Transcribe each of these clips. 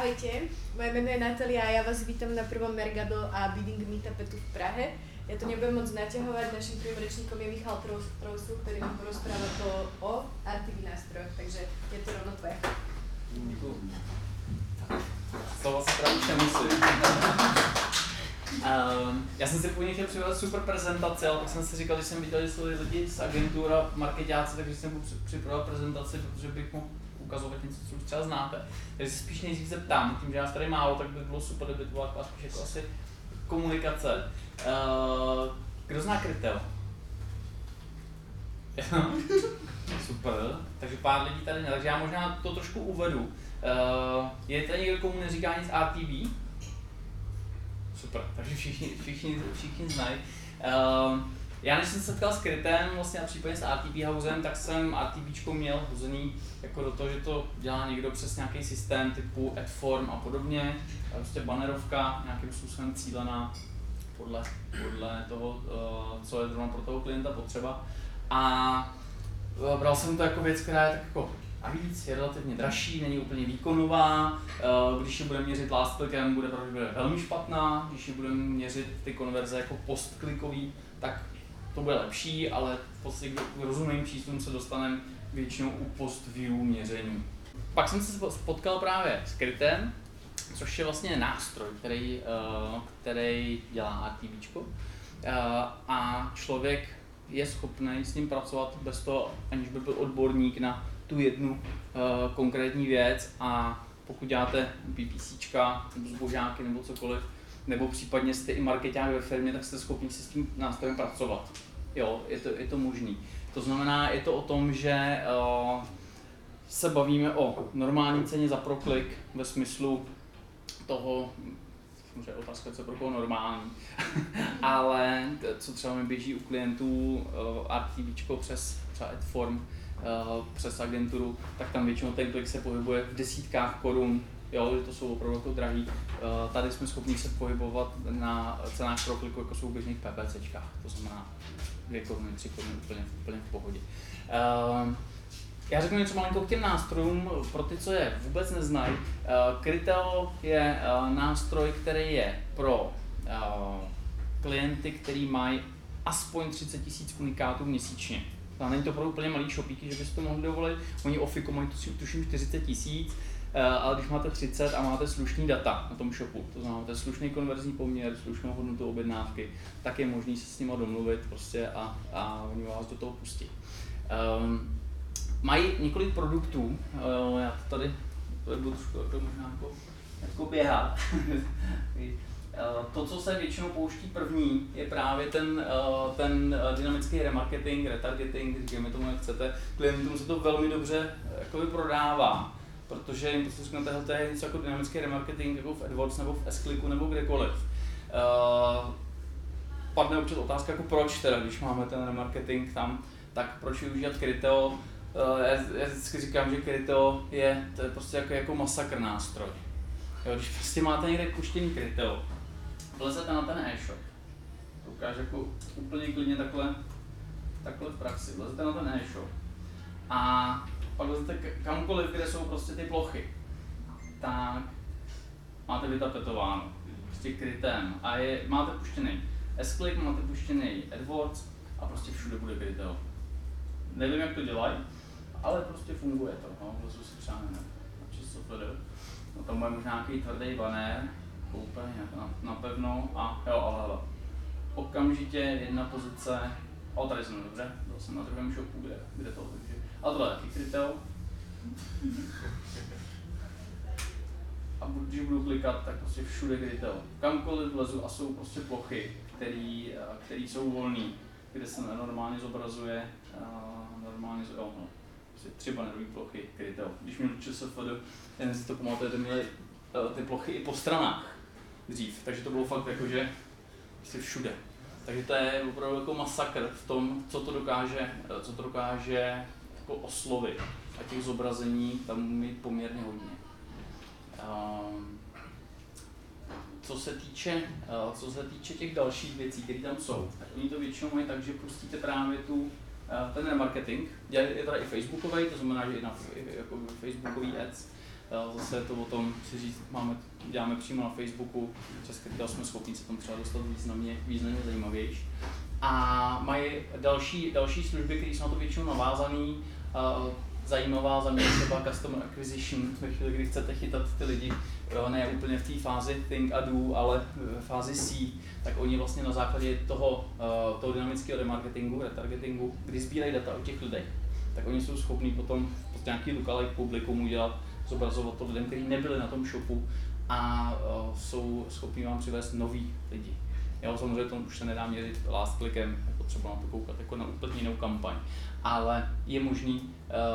Ahojte, moje meno je Natalia a ja vás vítam na prvom Mergadl a Bidding Meetupe tu v Prahe. Ja to nebudem moc naťahovať, našim prvým rečníkom je Michal Trousu, ktorý nám porozpráva to o RTV nástrojoch, takže je to rovno tvoje. Slova se teda už nemusí. Um, já jsem si původně chtěl připravit super prezentaci, ale pak jsem si říkal, že jsem viděl, že jsou lidi z agentura, marketáci, takže jsem připravil prezentaci, protože bych mohl ukazovat něco, co už třeba znáte. Takže se spíš nejdřív zeptám, tím, že nás tady málo, tak by bylo super, kdyby to byla taková spíš jako asi komunikace. Uh, kdo zná Krytel? super, takže pár lidí tady ne, takže já možná to trošku uvedu. Uh, je tady někdo, komu neříká nic RTV? Super, takže všichni, všichni, všichni znají. Uh, já než jsem se setkal s Krytem, vlastně a případně s RTB Housem, tak jsem RTB měl hozený jako do toho, že to dělá někdo přes nějaký systém typu AdForm a podobně, prostě bannerovka, nějakým způsobem cílená podle, podle toho, uh, co je zrovna pro toho klienta potřeba. A uh, bral jsem to jako věc, která je tak jako a víc, je relativně dražší, není úplně výkonová, uh, když ji budeme měřit last clickem, bude pravděpodobně velmi špatná, když ji budeme měřit ty konverze jako postklikový, tak to bude lepší, ale v podstatě k rozumným číslům se dostaneme většinou u post-view měření. Pak jsem se potkal právě s Krytem, což je vlastně nástroj, který, uh, který dělá. Uh, eh, a člověk je schopný s ním pracovat bez toho, aniž by byl odborník na tu jednu uh, konkrétní věc a pokud děláte PPCčka nebo zbožáky nebo cokoliv, nebo případně jste i marketák ve firmě, tak jste schopni si s tím nástrojem pracovat. Jo, je to, je to možný. To znamená, je to o tom, že uh, se bavíme o normální ceně za proklik ve smyslu toho, samozřejmě otázka, co pro koho normální, ale co třeba mi běží u klientů uh, RTVčko přes třeba Adform, uh, přes agenturu, tak tam většinou ten klik se pohybuje v desítkách korun jo, že to jsou opravdu jako drahý. Uh, tady jsme schopni se pohybovat na cenách pro kliku, jako jsou v běžných PPCčkách, to znamená dvě koruny, tři koruny úplně, úplně v pohodě. Uh, já řeknu něco malinko k těm nástrojům, pro ty, co je vůbec neznají. Uh, Kryteo je nástroj, který je pro klienty, který mají aspoň 30 tisíc unikátů měsíčně. To není to pro úplně malý shopíky, že byste to mohli dovolit. Oni Ofico mají tuším 40 tisíc, Eh, ale když máte 30 a máte slušný data na tom shopu, to znamená, máte slušný konverzní poměr, slušnou hodnotu objednávky, tak je možný se s nimi domluvit prostě a, a oni vás do toho pustí. Um, mají několik produktů, uh, já to tady to budu trošku jako možná jako, jako běhat. Eh, to, co se většinou pouští první, je právě ten, ten dynamický remarketing, retargeting, říkáme tomu, jak chcete. Klientům se to velmi dobře jakoby prodává protože jim prostě řeknete, to je něco jako dynamický remarketing jako v AdWords nebo v s nebo kdekoliv. Uh, padne občas otázka, jako proč teda, když máme ten remarketing tam, tak proč využívat Criteo? Uh, já, já, vždycky říkám, že Criteo je, to je prostě jako, jako masakr nástroj. Jo, když prostě máte někde puštěný Criteo, vlezete na ten e-shop, to ukáže jako úplně klidně takhle, takhle v praxi, vlezete na ten e-shop a pak lezete kamkoliv, kde jsou prostě ty plochy, tak máte vytapetováno, prostě krytém a je, máte puštěný s máte puštěný AdWords a prostě všude bude kryteo. Nevím, jak to dělají, ale prostě funguje to. No, vlezu si třeba na, na ČSFD, no tam bude možná nějaký tvrdý banner, úplně na, na pevno a jo, ale hele, okamžitě jedna pozice, o tady jsem dobře, byl jsem na druhém shopu, kde, kde to a tohle je krytel. A když budu klikat, tak prostě všude krytel. Kamkoliv vlezu a jsou prostě plochy, které jsou volné, kde se normálně zobrazuje, normálně, jo, no, prostě tři banerové plochy krytel. Když měl ČSFD, jen si to pamatujete, měli ty plochy i po stranách dřív, takže to bylo fakt jako, že prostě všude. Takže to je opravdu jako masakr v tom, co to dokáže, co to dokáže jako oslovy a těch zobrazení tam mít poměrně hodně. Ehm, co se týče, eh, co se týče těch dalších věcí, které tam jsou, tak oni to většinou mají tak, že pustíte právě tu, eh, ten remarketing, je teda i facebookový, to znamená, že i na jako facebookový ads, Zase je to o tom si říct, máme, děláme přímo na Facebooku, přes kterého jsme schopni se tam třeba dostat významně, významně zajímavější. A mají další, další služby, které jsou na to většinou navázané. Zajímavá za mě třeba customer acquisition, ve chvíli, kdy chcete chytat ty lidi, ne úplně v té fázi think a do, ale v fázi C, tak oni vlastně na základě toho, toho dynamického remarketingu, retargetingu, kdy sbírají data o těch lidech, tak oni jsou schopní potom v nějaký lookalike publikum udělat, zobrazovat to lidem, kteří nebyli na tom shopu a jsou schopni vám přivést nový lidi. Jo, samozřejmě to už se nedá měřit last clickem, jako třeba na to koukat jako na úplně jinou kampaň, ale je možný,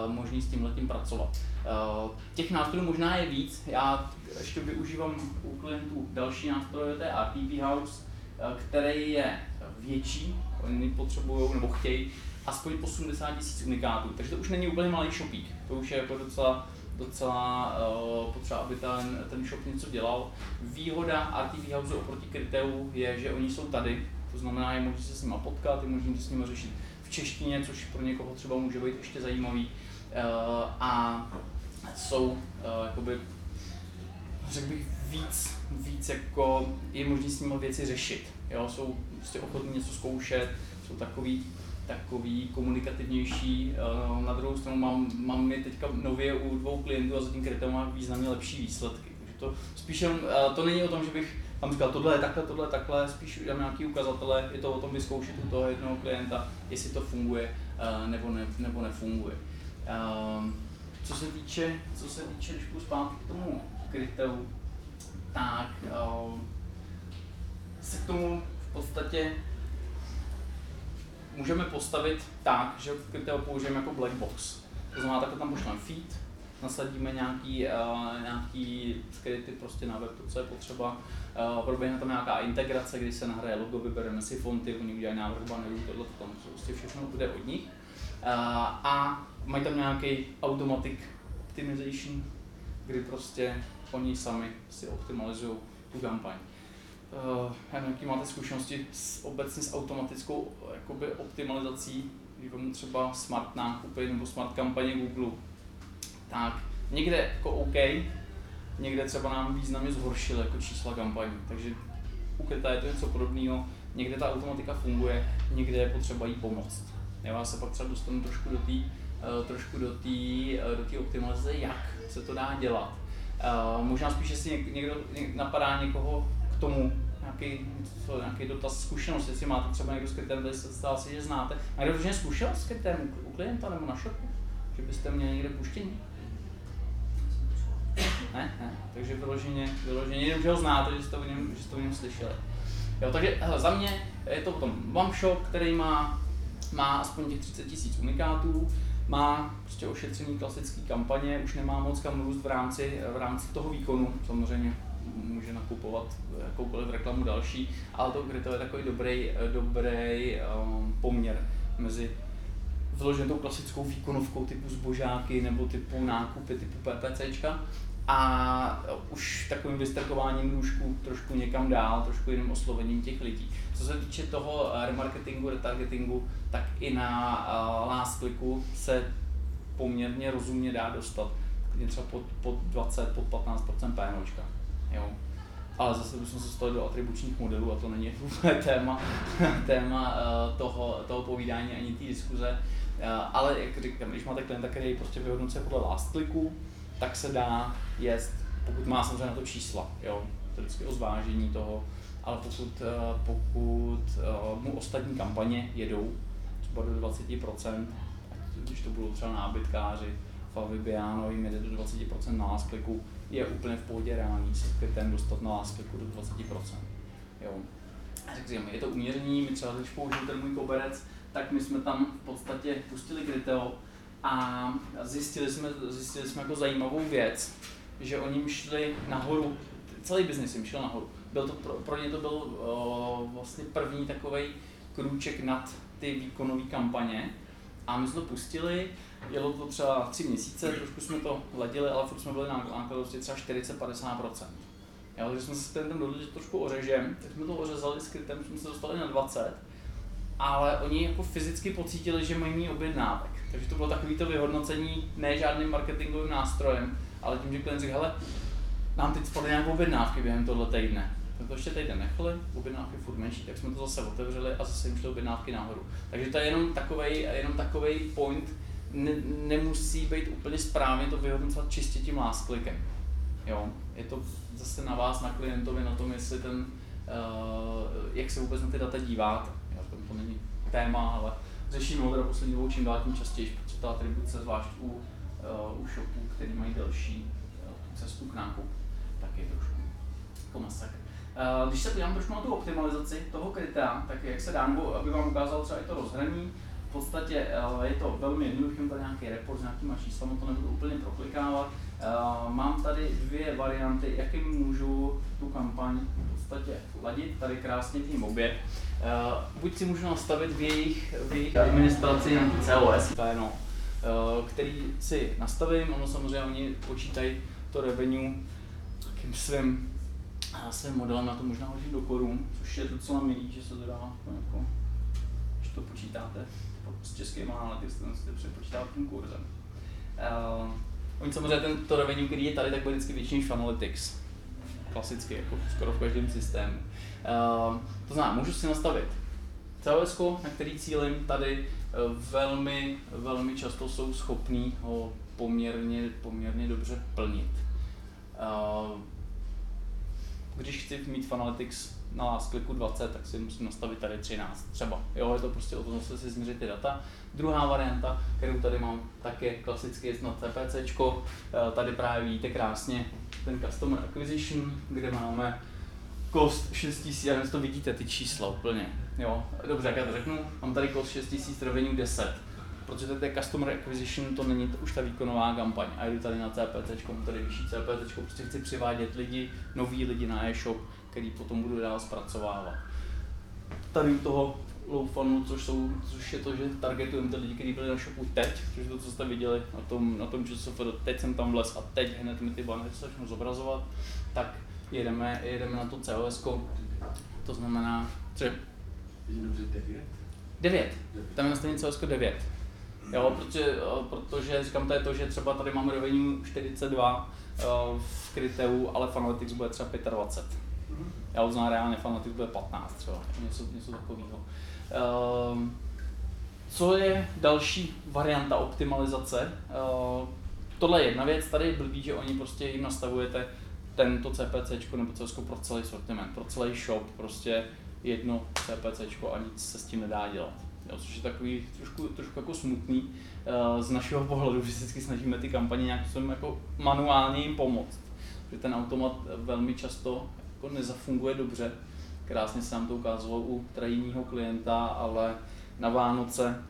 uh, možný s tím letím pracovat. Uh, těch nástrojů možná je víc, já ještě využívám u klientů další nástroje, to je RTV House, uh, který je větší, oni potřebují nebo chtějí aspoň 80 tisíc unikátů, takže to už není úplně malý shopík, to už je jako docela docela uh, potřeba, aby ten, ten shop něco dělal. Výhoda RTV House oproti Kryteu je, že oni jsou tady, to znamená, je možné se s nimi potkat, je možné s nimi řešit v češtině, což pro někoho třeba může být ještě zajímavý. Uh, a jsou uh, jakoby, řekl bych, víc, víc jako je možné s nimi věci řešit. Jo? Jsou prostě ochotní něco zkoušet, jsou takový takový komunikativnější. Eh, na druhou stranu mám, mám je teďka nově u dvou klientů a zatím krypto má významně lepší výsledky. Takže to spíš jen, eh, to není o tom, že bych tam říkal, tohle je takhle, tohle je takhle, spíš dám nějaký ukazatele, je to o tom vyzkoušet u toho jednoho klienta, jestli to funguje eh, nebo, ne, nebo nefunguje. Co se týče, co se týče, když půjdu zpátky k tomu kryteu, tak se k tomu v podstatě můžeme postavit tak, že Criteo použijeme jako black box. To znamená, takhle tam pošleme feed, nasadíme nějaký, uh, nějaký skryty prostě na web, to, co je potřeba. Uh, proběhne tam nějaká integrace, kdy se nahraje logo, vybereme si fonty, oni udělají návrh bannerů, tohle tam prostě všechno bude od nich. Uh, a mají tam nějaký automatic optimization, kdy prostě oni sami si optimalizují tu kampaň uh, jaký máte zkušenosti s, obecně s automatickou jakoby, optimalizací, vám třeba smart nákupy nebo smart kampaně Google, tak někde jako OK, někde třeba nám významně zhoršily jako čísla kampaní, takže u Kryta je to něco podobného, někde ta automatika funguje, někde je potřeba jí pomoct. Já se pak třeba dostanu trošku do té uh, trošku do té do optimalizace, jak se to dá dělat. Možná spíš, jestli někdo napadá někoho k tomu, nějaký, co, nějaký dotaz, zkušenost, jestli máte třeba někdo s tady se stává si, že znáte. A někdo vyloženě zkušel s kritérem u klienta nebo na shopu? Že byste měli někde puštění? Ne, ne, takže vyloženě, vyloženě jenom, že ho znáte, že jste o něm, že jste o něm slyšeli. Jo, takže hele, za mě je to potom one shop, který má, má aspoň těch 30 tisíc unikátů, má prostě ošetřený klasický kampaně, už nemá moc kam růst v rámci, v rámci toho výkonu, samozřejmě může nakupovat jakoukoliv reklamu další, ale to Grito je takový dobrý, dobrý um, poměr mezi vloženou klasickou výkonovkou typu zbožáky nebo typu nákupy typu PPCčka a už takovým vystrkováním nůžku trošku někam dál, trošku jiným oslovením těch lidí. Co se týče toho remarketingu, retargetingu, tak i na uh, last clicku se poměrně rozumně dá dostat třeba pod, pod 20, pod 15% PNOčka. Jo. Ale zase bychom se dostali do atribučních modelů a to není téma, téma uh, toho, toho povídání ani té diskuze. Uh, ale jak říkám, když máte klienta, který prostě vyhodnocuje podle last clicku, tak se dá jest, pokud má samozřejmě na to čísla, jo, to je vždycky o zvážení toho, ale pokud, uh, pokud mu ostatní kampaně jedou třeba do 20%, když to budou třeba nábytkáři, Fabiano jim jede do 20% na last clicku, je úplně v pohodě reálný se ten dostat na láspiku do 20%. Jo. Takže je to uměření, my třeba když použiju ten můj koberec, tak my jsme tam v podstatě pustili Griteo a zjistili jsme, zjistili jsme jako zajímavou věc, že oni šli nahoru, celý biznis jim šel nahoru. Byl to, pro, pro ně to byl uh, vlastně první takový krůček nad ty výkonové kampaně a my jsme to pustili Jelo to třeba tři měsíce, trošku jsme to ladili, ale furt jsme byli na nákladovosti třeba 40-50%. Jo, takže jsme se s klientem dohodli, že trošku ořežem, tak jsme to ořezali s krytem, jsme se dostali na 20, ale oni jako fyzicky pocítili, že mají objednávek. Takže to bylo takový to vyhodnocení ne žádným marketingovým nástrojem, ale tím, že klient řekl, hele, nám teď spadly nějaké objednávky během tohle týdne, jsme to ještě týden nechali, objednávky furt menší, tak jsme to zase otevřeli a zase jim šly objednávky nahoru. Takže to je jenom takový jenom takovej point, ne, nemusí být úplně správně to vyhodnocovat čistě tím last clickem. Jo, je to zase na vás, na klientovi, na tom, jestli ten, uh, jak se vůbec na ty data díváte. Jo, to, to není téma, ale řešíme ho teda poslední dobou čím dál tím častěji, protože ta atribuce, zvlášť u, uh, u shopů, který mají delší uh, cestu k nákupu, tak je trošku jako masakr. Uh, když se podívám trošku na tu optimalizaci toho kryta, tak jak se dá, aby vám ukázal třeba i to rozhraní, podstatě uh, je to velmi jednoduché, tady nějaký report s nějakýma číslami, to nebudu úplně proklikávat. Uh, mám tady dvě varianty, jakým můžu tu kampaň v podstatě ladit, tady krásně tým obě. Uh, buď si můžu nastavit v jejich, v jejich administraci nějaký COS, který si nastavím, ono samozřejmě oni počítají to revenue takým svým svým modelem na to možná hodit do korun, což je docela milý, že se to dá jako, to počítáte s českými analytics, ten si to přepočítá tím kurzem. Uh, oni samozřejmě ten, to revenue, který je tady, tak bude vždycky větší než Analytics. Klasicky, jako skoro v každém systému. Uh, to znamená, můžu si nastavit CLS, na který cílím tady uh, velmi, velmi často jsou schopní ho poměrně, poměrně dobře plnit. Uh, když chci mít Fanalytics na last clicku 20, tak si musím nastavit tady 13 třeba. Jo, je to prostě o tom, že si změřit ty data. Druhá varianta, kterou tady mám, tak je klasicky na CPC. Eh, tady právě vidíte krásně ten Customer Acquisition, kde máme cost 6000, a to vidíte ty čísla úplně. Jo, dobře, jak já to řeknu, mám tady cost 6000, revenue 10 protože to je customer acquisition, to není to už ta výkonová kampaň. A jdu tady na CPC, tady vyšší CPC, prostě chci přivádět lidi, noví lidi na e-shop, který potom budu dál zpracovávat. Tady u toho low funnel, což, jsou, což je to, že targetujeme ty lidi, kteří byli na shopu teď, což je to, co jste viděli na tom, na tom ČSFD, teď jsem tam vlez a teď hned mi ty bannery začnu zobrazovat, tak jedeme, jedeme na to COS, to znamená, že 9. Tam je nastavení COS 9. Jo, protože, protože říkám, to je to, že třeba tady mám revenue 42 uh, v Kryteu, ale Fanalytics bude třeba 25. Mm-hmm. Já uznám reálně, Fanalytics bude 15 třeba, něco, něco takového. Uh, co je další varianta optimalizace? Uh, tohle je jedna věc, tady je blbý, že oni prostě jim nastavujete tento CPC nebo CS pro celý sortiment, pro celý shop, prostě jedno CPC a nic se s tím nedá dělat jo, což je takový trošku, trošku jako smutný uh, z našeho pohledu, vždycky snažíme ty kampaně nějak jako manuálně jim pomoct. Že ten automat velmi často jako nezafunguje dobře. Krásně se nám to ukázalo u trajního klienta, ale na Vánoce,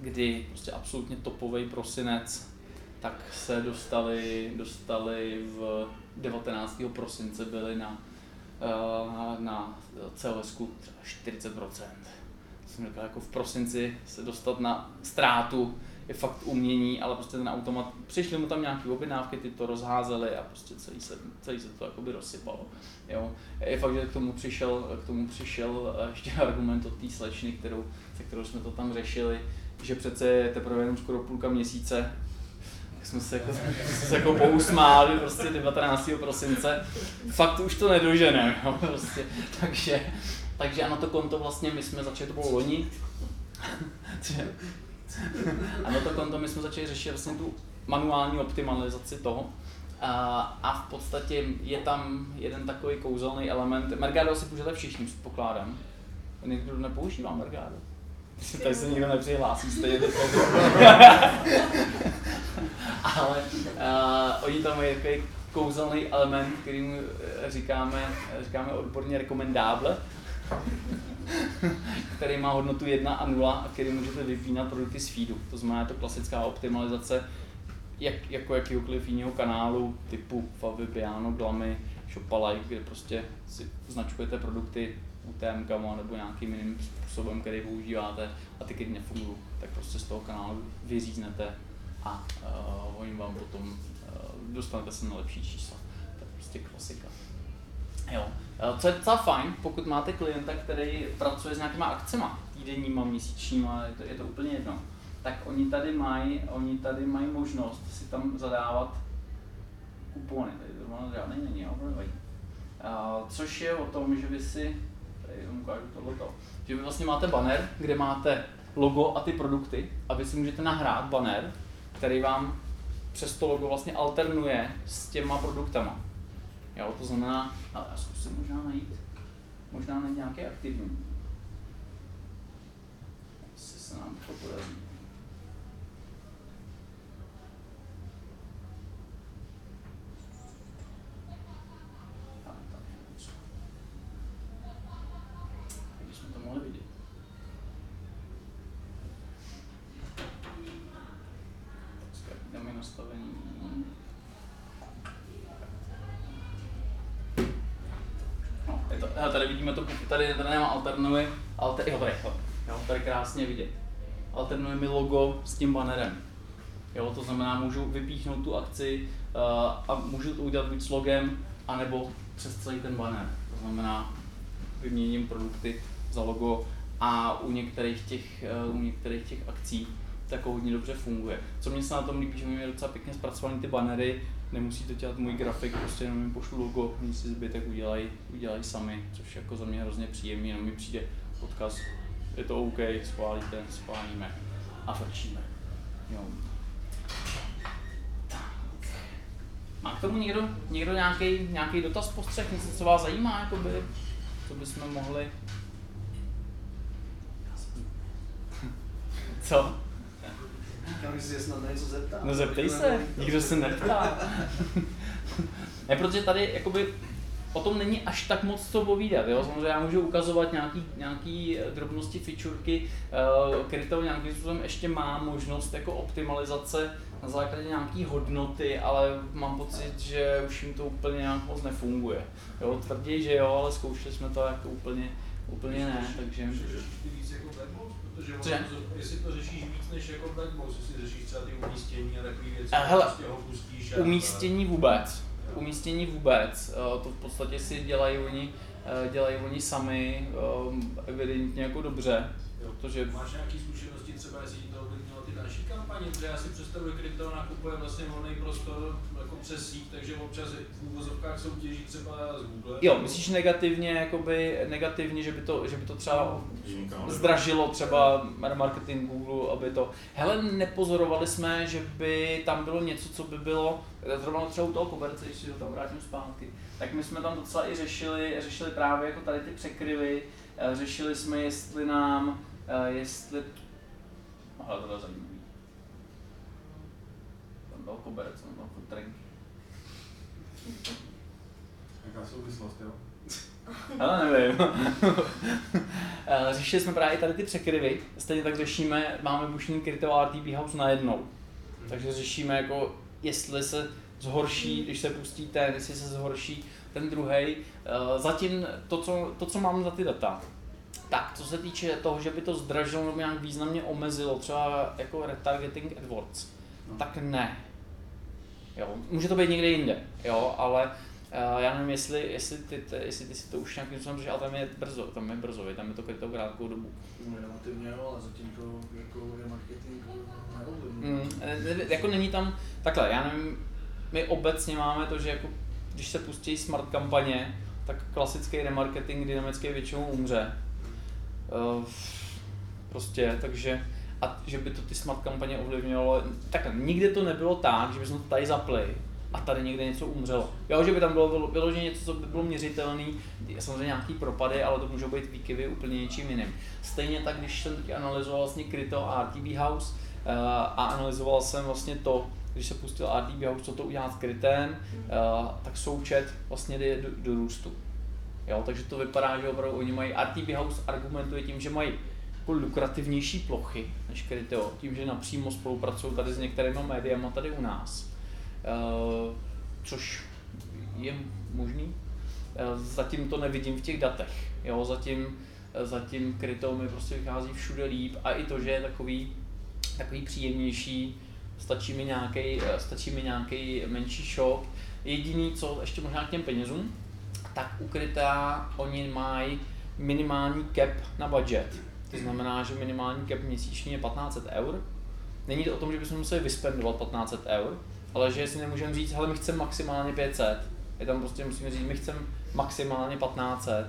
kdy prostě absolutně topový prosinec, tak se dostali, dostali v 19. prosince byli na, uh, na CLS třeba 40% jsem říkal, jako v prosinci se dostat na ztrátu je fakt umění, ale prostě ten automat, přišly mu tam nějaké objednávky, ty to rozházely a prostě celý se, celý se to jakoby rozsypalo. Jo. Je fakt, že k tomu přišel, k tomu přišel eh, ještě argument od té slečny, kterou, se kterou jsme to tam řešili, že přece je teprve jenom skoro půlka měsíce, tak jsme se jako, jsme se jako pousmáli prostě 19. prosince. Fakt už to nedoženeme, prostě. takže takže a na to konto vlastně my jsme začali, to bylo loni, a na to konto my jsme začali řešit vlastně tu manuální optimalizaci toho. A, a v podstatě je tam jeden takový kouzelný element. Mergado si použijete všichni, předpokládám. Někdo nepoužívá Mergado. Tady se nikdo nepřihlásí, stejně to Ale uh, oni tam mají takový kouzelný element, kterým říkáme, říkáme odborně rekomendáble který má hodnotu 1 a 0 a který můžete vypínat produkty z feedu. To znamená, je to klasická optimalizace jak, jako jakýkoliv jiného kanálu typu Favy, Piano, Glamy, Shopalike, kde prostě si značkujete produkty UTM nebo nějakým jiným způsobem, který používáte a ty, které nefungují, tak prostě z toho kanálu vyříznete a uh, oni vám potom uh, dostanete se na lepší čísla. To je prostě klasika. Jo. Eh, co je docela fajn, pokud máte klienta, který pracuje s nějakýma akcema, týdenníma, měsíčníma, je to, je to úplně jedno, tak oni tady mají, oni tady mají možnost si tam zadávat kupony, tady zrovna žádný není, jo. Uh, což je o tom, že vy si, tady vám ukážu tohleto, že vy vlastně máte banner, kde máte logo a ty produkty a vy si můžete nahrát banner, který vám přes to logo vlastně alternuje s těma produktama. Jo, to znamená, ale já zkusím možná najít, možná najít nějaký aktivní. Asi se nám to podaří. Tam, tam je něco. Když jsme to mohli vidět. Počkej, Dáme nastavení. No, je to, hele, tady vidíme to, tady, tady nemá alternuje, alter, jo, tady, jo, jo, tady krásně vidět. Alternuje mi logo s tím bannerem. Jo, to znamená, můžu vypíchnout tu akci uh, a můžu to udělat buď s logem, anebo přes celý ten banner. To znamená, vyměním produkty za logo a u některých těch, uh, u některých těch akcí tak hodně dobře funguje. Co mě se na tom líbí, že je docela pěkně zpracovaný ty bannery, nemusí to dělat můj grafik, prostě jenom jim pošlu logo, oni si zbytek udělají, udělají sami, což jako za mě hrozně příjemný, jenom mi přijde odkaz, je to OK, schválíte, schválíme a frčíme. Jo. Má k tomu někdo, někdo nějaký, nějaký dotaz, postřeh, něco, co vás zajímá, jakoby, co bychom mohli... Co? Já bych si snad na něco zeptal. No zeptej se, nikdo se neptá. ne, protože tady jakoby o tom není až tak moc co povídat, jo? Samozřejmě já můžu ukazovat nějaký, nějaký drobnosti, fičurky, uh, krytou nějakým způsobem ještě má možnost jako optimalizace na základě nějaký hodnoty, ale mám pocit, že už jim to úplně nějak moc nefunguje. Jo, tvrdí, že jo, ale zkoušeli jsme to jako úplně, úplně ne, takže... Víc jako? Protože Cože? to- jestli to řešíš víc než jako black box, jestli řešíš třeba ty umístění a takové věci, A hele, prostě ho pustíš a... Umístění vůbec. Umístění vůbec. Eh, To v podstatě si dělají oni, eh, dělají oni sami ehm, evidentně jako dobře, Jo. protože Máš nějaké zkušenosti třeba, jestli to další kampaně, protože já si představuji, krypto nakupuje vlastně volný prostor jako přes síť, takže občas v úvozovkách soutěží třeba z Google. Jo, myslíš negativně, jakoby negativně, že by to, že by to třeba zdražilo třeba marketing Google, aby to... Hele, nepozorovali jsme, že by tam bylo něco, co by bylo, zrovna třeba u toho koberce, když si to tam vrátím zpátky, tak my jsme tam docela i řešili, řešili právě jako tady ty překryvy, eh, řešili jsme, jestli nám, eh, jestli... Hele, to bylo zajímavý. Tam byl koberec, tam byl futrenky. Jaká souvislost, jo? Ale nevím. Eh, Řešili jsme právě tady ty překryvy, stejně tak řešíme, máme bušní krytou RTB house najednou. Takže řešíme jako, jestli se zhorší, když se pustí ten, jestli se zhorší ten druhý. Zatím to co, to, co mám za ty data, tak co se týče toho, že by to zdražilo nebo nějak významně omezilo, třeba jako retargeting AdWords, No. tak ne. Jo, může to být někde jinde, jo, ale Uh, já nevím, jestli, jestli, ty, ty, jestli ty si to už nějakým způsobem řešil, ale tam je brzo, tam je brzo, tam je to krytou krátkou dobu. No, relativně jo, ale zatím to jako Mm, jako není tam, takhle, já nevím, my obecně máme to, že jako, když se pustí smart kampaně, tak klasický remarketing dynamický většinou umře. Uh, prostě, takže, a že by to ty smart kampaně ovlivňovalo, takhle, nikdy to nebylo tak, že bychom to tady zapli a tady někde něco umřelo. Jo, že by tam bylo vylo- vyloženě něco, co by bylo měřitelné, samozřejmě nějaký propady, ale to můžou být výkyvy úplně něčím jiným. Stejně tak, když jsem teď analyzoval vlastně Kryto a RTB House uh, a analyzoval jsem vlastně to, když se pustil RTB House, co to udělat s krytem, uh, tak součet vlastně jde do, do růstu. Jo, takže to vypadá, že opravdu oni mají, RTB House argumentuje tím, že mají jako lukrativnější plochy než Kryteo, tím, že napřímo spolupracují tady s některými médiama tady u nás. Uh, což je možný. Eh, Zatím to nevidím v těch datech. Jo, zatím, eh, zatím kryto mi prostě vychází všude líp a i to, že je takový, takový příjemnější, stačí mi nějaký, stačí mi nějaký menší shop. Jediný, co ještě možná k těm penězům, tak u kryta oni mají minimální cap na budget. To znamená, že minimální cap měsíčně je 1500 eur. Není to o tom, že bychom museli vyspendovat 1500 eur. ale že si nemůžeme říct, hele my chceme maximálně 500, je tam prostě musíme říct, my chceme maximálně 1500,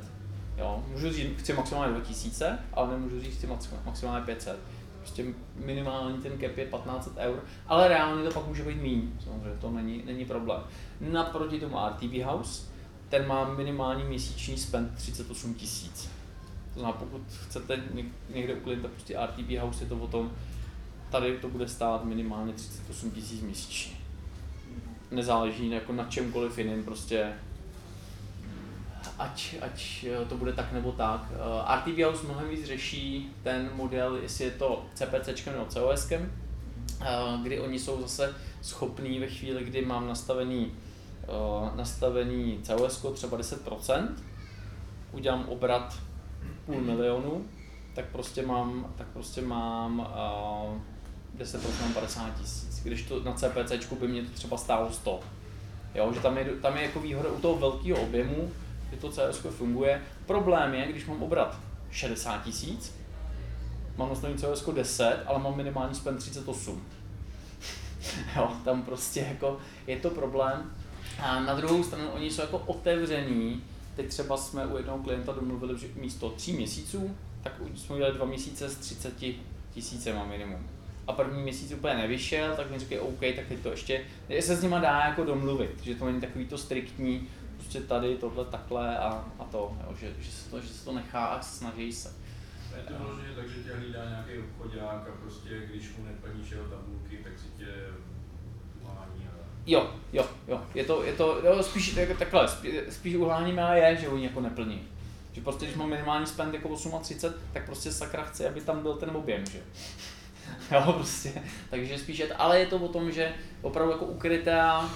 jo, můžu říct, chci maximálně 2000, ale nemůžu říct, chci maximálně 500. Prostě minimální ten cap je 1500 eur, ale reálně to pak může být méně, samozřejmě to není, není problém. Naproti tomu RTV House, ten má minimální měsíční spend 38 tisíc. To znamená, pokud chcete někde u klienta prostě RTB House, je to o tom, tady to bude stát minimálně 38 tisíc měsíčně. Nezáleží jako na čemkoliv jiném, prostě ať, ať to bude tak nebo tak. Eh, RTB House mnohem víc řeší ten model, jestli je to CPC nebo COS, eh, kdy oni jsou zase schopní ve chvíli, kdy mám nastavený, eh, nastavený COS třeba 10%, udělám obrat půl milionu, tak prostě mám, tak prostě mám uh, 10% 50 tisíc. Když to na CPC by mě to třeba stálo 100. Jo, že tam je, tam je jako výhoda u toho velkého objemu, že to CS funguje. Problém je, když mám obrat 60 tisíc, mám nastavený CS 10, ale mám minimální spend 38. jo, tam prostě jako je to problém. A na druhou stranu oni jsou jako otevření Teď třeba jsme u jednoho klienta domluvili, že místo tří měsíců, tak jsme udělali dva měsíce s 30 tisícema minimum. A první měsíc úplně nevyšel, tak mi říkají OK, tak teď to ještě, se s nima dá jako domluvit, že to není takový to striktní, prostě tady, tohle, takhle a, a to, jo, že, že, se to, že se to nechá a snaží se. Je to vloženě tak, že tě hlídá nějaký obchodák a prostě když mu neplníš jeho tabulky, tak si tě Jo, jo, jo, je to, je to jo, spíš jako takhle, spíš, uhlání má je, že oni jako neplní. Že prostě, když mám minimální spend jako 38, tak prostě sakra chci, aby tam byl ten objem, že? Jo, prostě, takže spíš je to, ale je to o tom, že opravdu jako ukrytá,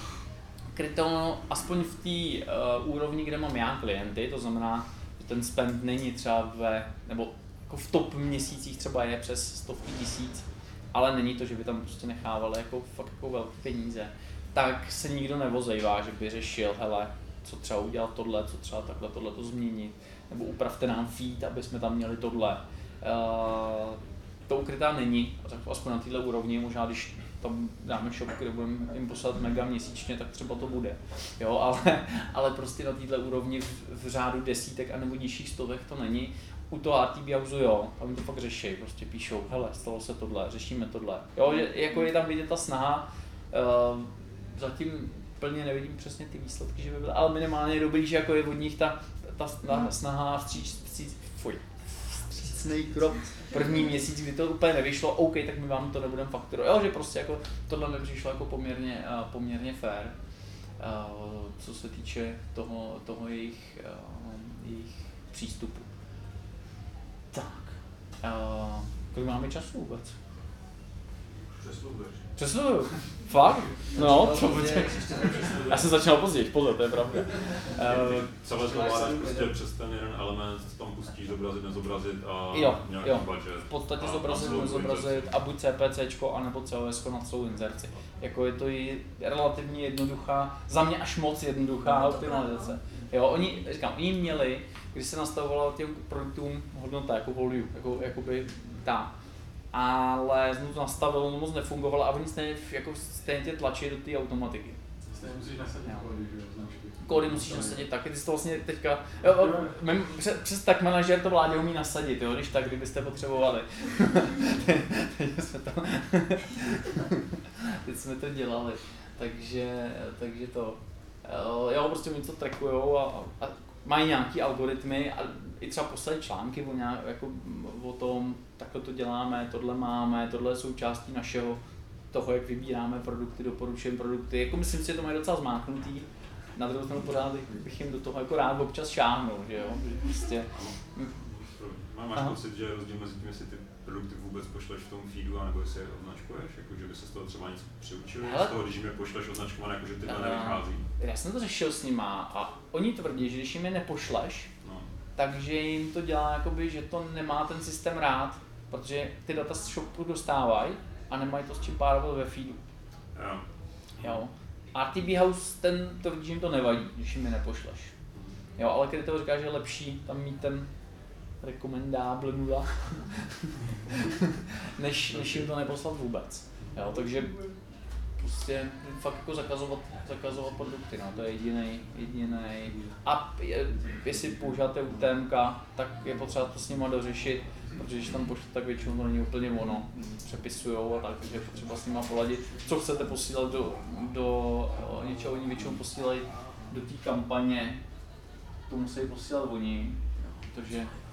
kryto, aspoň v té uh, úrovni, kde mám já klienty, to znamená, že ten spend není třeba ve, nebo jako v top měsících třeba je přes stovky tisíc, ale není to, že by tam prostě nechávali jako fakt jako velké peníze tak se nikdo nevozejvá, že by řešil, hele, co třeba udělat tohle, co třeba takhle tohle to změnit, nebo upravte nám feed, aby jsme tam měli tohle. Uh, to ukrytá není, aspoň na této úrovni, možná když tam dáme shop, kde budeme jim poslat mega měsíčně, tak třeba to bude. Jo, ale, ale prostě na této úrovni v, v řádu desítek a nebo nižších stovek to není. U toho RTB Houseu jo, oni to fakt řeší, prostě píšou, hele, stalo se tohle, řešíme tohle. Jo, jako je tam vidět ta snaha, uh, zatím plně nevidím přesně ty výsledky, že by byly, ale minimálně je dobrý, že jako je od nich ta, ta snaha vstříc, vstříc, fuj, vstřícný krok první měsíc, kdy to úplně nevyšlo, OK, tak my vám to nebudeme fakturovat. Jo, že prostě jako tohle mi přišlo jako poměrně, uh, poměrně fair, uh, co se týče toho, toho jejich, uh, jejich přístupu. Tak, kolik máme času vůbec? Přesluješ. Přesluju. Fakt? No, to bude. Já jsem začal později, pozor, to je pravda. Uh, Celé to vládáš prostě přes ten jeden element, tam pustíš zobrazit, nezobrazit a jo, nějaký jo. budget. V podstatě zobrazit, nezobrazit a buď CPC anebo COS na celou inzerci. Jako je to i relativně jednoduchá, za mě až moc jednoduchá optimalizace. Jo, oni, říkám, oni měli, když se nastavovala těm produktům hodnota jako value, jako, jakoby ta, ale jsem to nastavil, no moc nefungovalo a oni stejně, jako stejně tě tlačí do té automatiky. Stejně musíš nasadit kódy, že Kódy musíš nasadit taky, ty jsi to vlastně teďka, jo, mém, přes, přes tak manažer to vládě umí nasadit, jo, když tak, kdybyste potřebovali. teď, jsme to, teď jsme to dělali, takže, takže to, jo, prostě oni to trackujou a, a mají nějaký algoritmy a i třeba poslali články o, nějak, jako, o tom, takhle to děláme, tohle máme, tohle je součástí našeho toho, jak vybíráme produkty, doporučujeme produkty. Jako myslím si, že to mají docela zmáknutý. Na druhou stranu pořád bych jim do toho jako rád občas šáhnul, že jo? Že prostě... Máš pocit, že je rozdíl mezi tím, jestli ty produkty vůbec pošleš v tom feedu, anebo jestli je označkuješ, jako že by se z toho třeba něco přiučili, z toho, když jim je pošleš označkované, jako že tyhle uh, nevychází? Já jsem to řešil s nima a oni tvrdí, že když jim je nepošleš. Takže jim to dělá jakoby, že to nemá ten systém rád, protože ty data z shopu dostávají a nemají to s čím párovat ve feedu. Jo. jo. RTB House ten tvrdí, že jim to nevadí, když jim je nepošleš. Jo, ale když to říká, že je lepší tam mít ten rekomendábl nula, než, než jim to neposlat vůbec. Jo, takže prostě fakt jako zakazovat, zakazovat produkty, no, to je jediný, jediný. A je, jestli používáte UTMK, tak je potřeba to s nima dořešit, protože když tam pošlete, tak většinou to není úplně ono, přepisujou a tak, takže je potřeba s nima poladit, co chcete posílat do, do něčeho, oni většinou posílají do té kampaně, to musí posílat oni, protože to,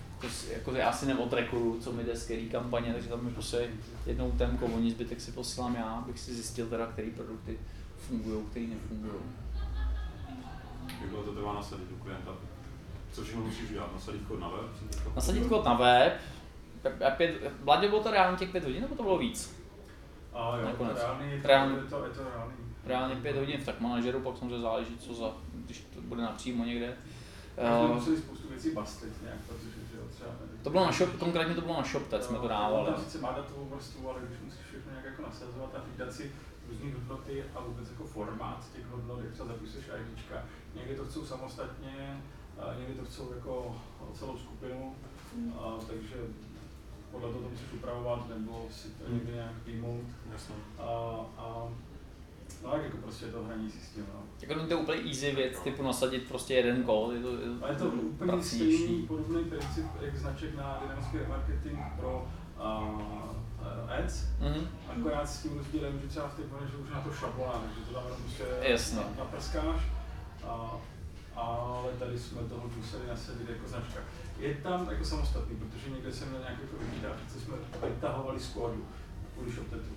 jako já si neodrekuju, co mi jde z který kampaně, takže tam mi posílají jednou temko, oni zbytek si posílám já, abych si zjistil teda, který produkty fungují, který nefungují. Jak to trvá nasadit u klienta? Co všechno musíš dělat? Nasadit kód na web? Nasadit kód na web, pět, Bladě bylo to reálně těch pět hodin, nebo to bylo víc? A jo, Nakonec. reálný, je to, Reálný. je to, je to reálný. Reálně pět hodin v tak manažeru, pak samozřejmě záleží, co za, když to bude napřímo někde. Uh, Uh, museli spoustu věcí bastlit nějak, protože. To bylo na shop, konkrétně to bylo na shop, teď jsme to dávali. Tam sice má datovou vrstvu, ale když musíš všechno nějak jako nasazovat a vydat si různé hodnoty a vůbec jako formát těch hodnot, jak třeba zapisuješ IDčka, někdy to chcou samostatně, někdy to chcou jako celou skupinu, a, takže podle toho to musíš upravovat, nebo si to někdy nějak vyjmout. Jasně. A, a tak jako prostě je to hraní si s tím, no. Jako není to úplně easy věc, typu nasadit prostě jeden kód, je to, je to, A je to úplně pracnější. stejný podobný princip, jak značek na dynamický remarketing pro uh, ads, Mhm. akorát s tím rozdílem, že třeba v těch že už na to šablona, takže to tam prostě Jasně. na- naprskáš. A, ale tady jsme toho museli nasadit jako značka. Je tam jako samostatný, protože někde jsem měl nějaký jako co jsme vytahovali z kódu kvůli ShopTetu.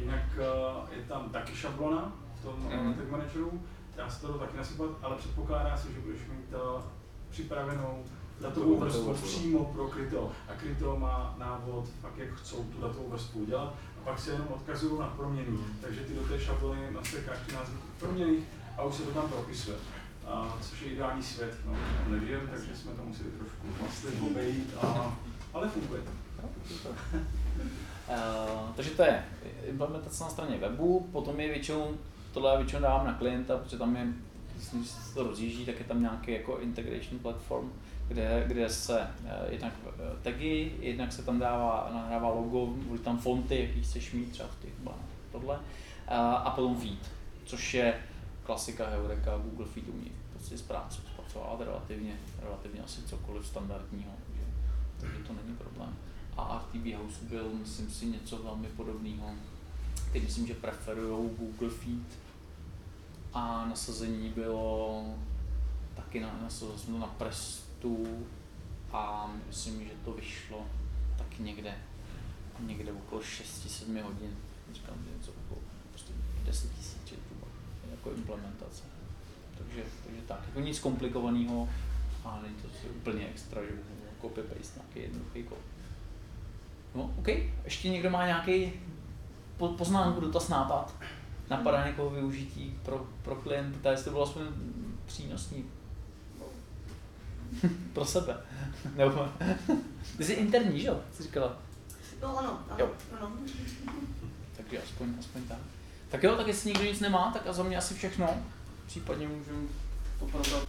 Jinak uh, je tam taky šablona v tom Mhm. mm. tag manageru, dá se to taky nasypat, ale předpokládá se, že budeš mít uh, připravenou datovou vrstvu přímo pro kryto. A kryto má návod, pak jak chcou tu datovou vrstvu udělat, a pak se jenom odkazují na proměny. Takže ty do té šablony nastrkáš ty názvy proměných a už se to tam propisuje. A, což je ideální svět, no, nežijem, takže jsme to museli trošku vlastně obejít, a, ale funguje to. Uh, takže to je implementace na straně webu, potom je většinou, tohle většinou dávám na klienta, protože tam je, když se to rozjíždí, tak je tam nějaký jako integration platform, kde, kde se uh, jednak eh, tagy, jednak se tam dává, nahrává logo, budou tam fonty, jaký chceš mít, třeba v těch tohle, uh, a potom feed, což je klasika Heureka, Google Feed umí prostě zpracovat relativně, relativně asi cokoliv standardního, takže, takže to není problém a RTB House byl, myslím si, něco velmi podobného. Ty myslím, že preferují Google Feed a nasazení bylo taky na, to na Prestu a myslím, že to vyšlo taky někde, někde okolo 6-7 hodin. Říkám, že něco okolo prostě 10 tisíc jako implementace. Takže, takže tak, jako nic komplikovaného a není to úplně extra, že by copy-paste nějaký jednoduchý kód. No, OK. Ještě někdo má nějaký po- poznámku, dotaz, nápad? Napadá někoho využití pro, pro klienta, jestli to bylo aspoň přínosný pro sebe. Nebo, ty jsi interní, že jo? Jsi říkala. No ano, ano, Jo. ano. Takže aspoň, aspoň tak. Tak jo, tak jestli nikdo nic nemá, tak a za mě asi všechno. Případně můžu to probrat.